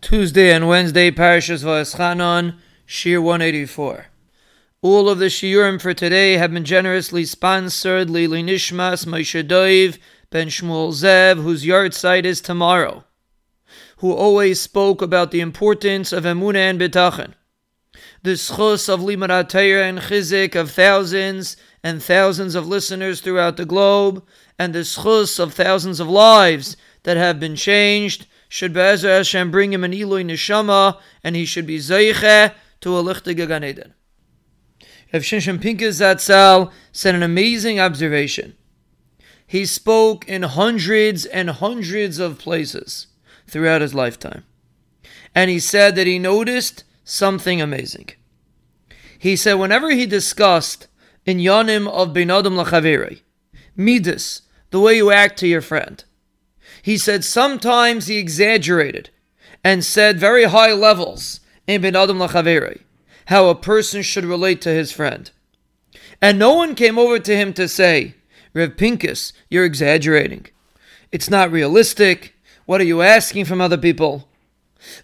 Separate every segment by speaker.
Speaker 1: Tuesday and Wednesday, Parashas Va'eschanon, Shiur 184. All of the shiurim for today have been generously sponsored Lili Nishmas Moshe Doiv Ben Shmuel Zev, whose yahrzeit is tomorrow, who always spoke about the importance of emunah and bitachon, the schus of limarat and chizik of thousands and thousands of listeners throughout the globe, and the schus of thousands of lives that have been changed should Be'ezer Hashem bring him an Eloi Neshama, and he should be Zeiche to a Lichtige Gan Eden. Rav Shimshon Pincus Zatzal said an amazing observation. He spoke in hundreds and hundreds of places throughout his lifetime. And he said that he noticed something amazing. He said whenever he discussed in Yanim of Ben Adam Lachaveri, Midas, the way you act to your friend, he said sometimes he exaggerated and said very high levels in Ben Adam Lachaveri, how a person should relate to his friend. And no one came over to him to say, Rev Pincus, you're exaggerating. It's not realistic. What are you asking from other people?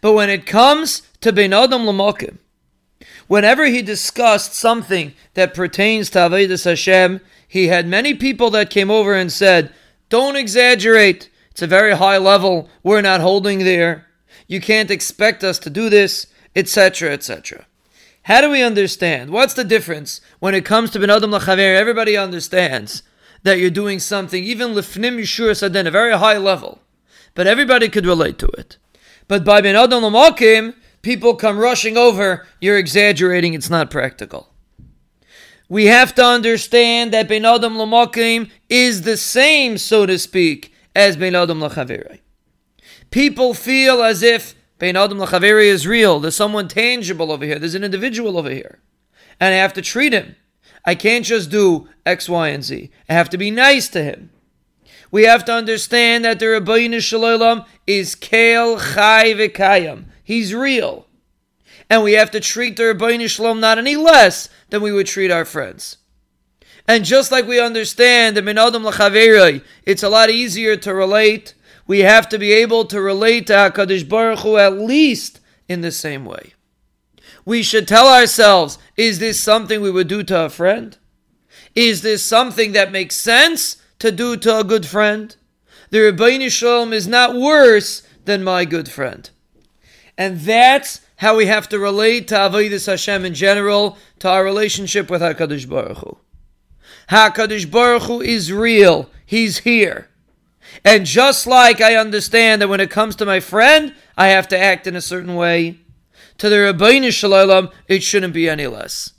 Speaker 1: But when it comes to Ben Adam Lamakom, whenever he discussed something that pertains to Avedis Hashem, he had many people that came over and said, Don't exaggerate. It's a very high level. We're not holding there. You can't expect us to do this, etc., etc. How do we understand? What's the difference when it comes to Ben Adam Lachaver? Everybody understands that you're doing something, even Lifnim Mishuras Hadin, a very high level. But everybody could relate to it. But by Ben Adam Lamakom, people come rushing over, you're exaggerating, it's not practical. We have to understand that Ben Adam Lamakim is the same, so to speak, as Bein Adam Lachaveri. People feel as if Bein Adam Lachaveri is real. There's someone tangible over here. There's an individual over here. And I have to treat him. I can't just do X, Y, and Z. I have to be nice to him. We have to understand that the Ribbono Shel Olam is Kel Chai V'Kayam. He's real. And we have to treat the Ribbono Shel Olam not any less than we would treat our friends. And just like we understand that min adam lachaveri, it's a lot easier to relate. We have to be able to relate to Hakadosh Baruch Hu at least in the same way. We should tell ourselves: Is this something we would do to a friend? Is this something that makes sense to do to a good friend? The Ribbono Shel Olam is not worse than my good friend, and that's how we have to relate to Avodas Hashem in general, to our relationship with Hakadosh Baruch Hu. HaKadosh Baruch Hu is real. He's here. And just like I understand that when it comes to my friend, I have to act in a certain way, to the Ribbono Shel Olam, it shouldn't be any less.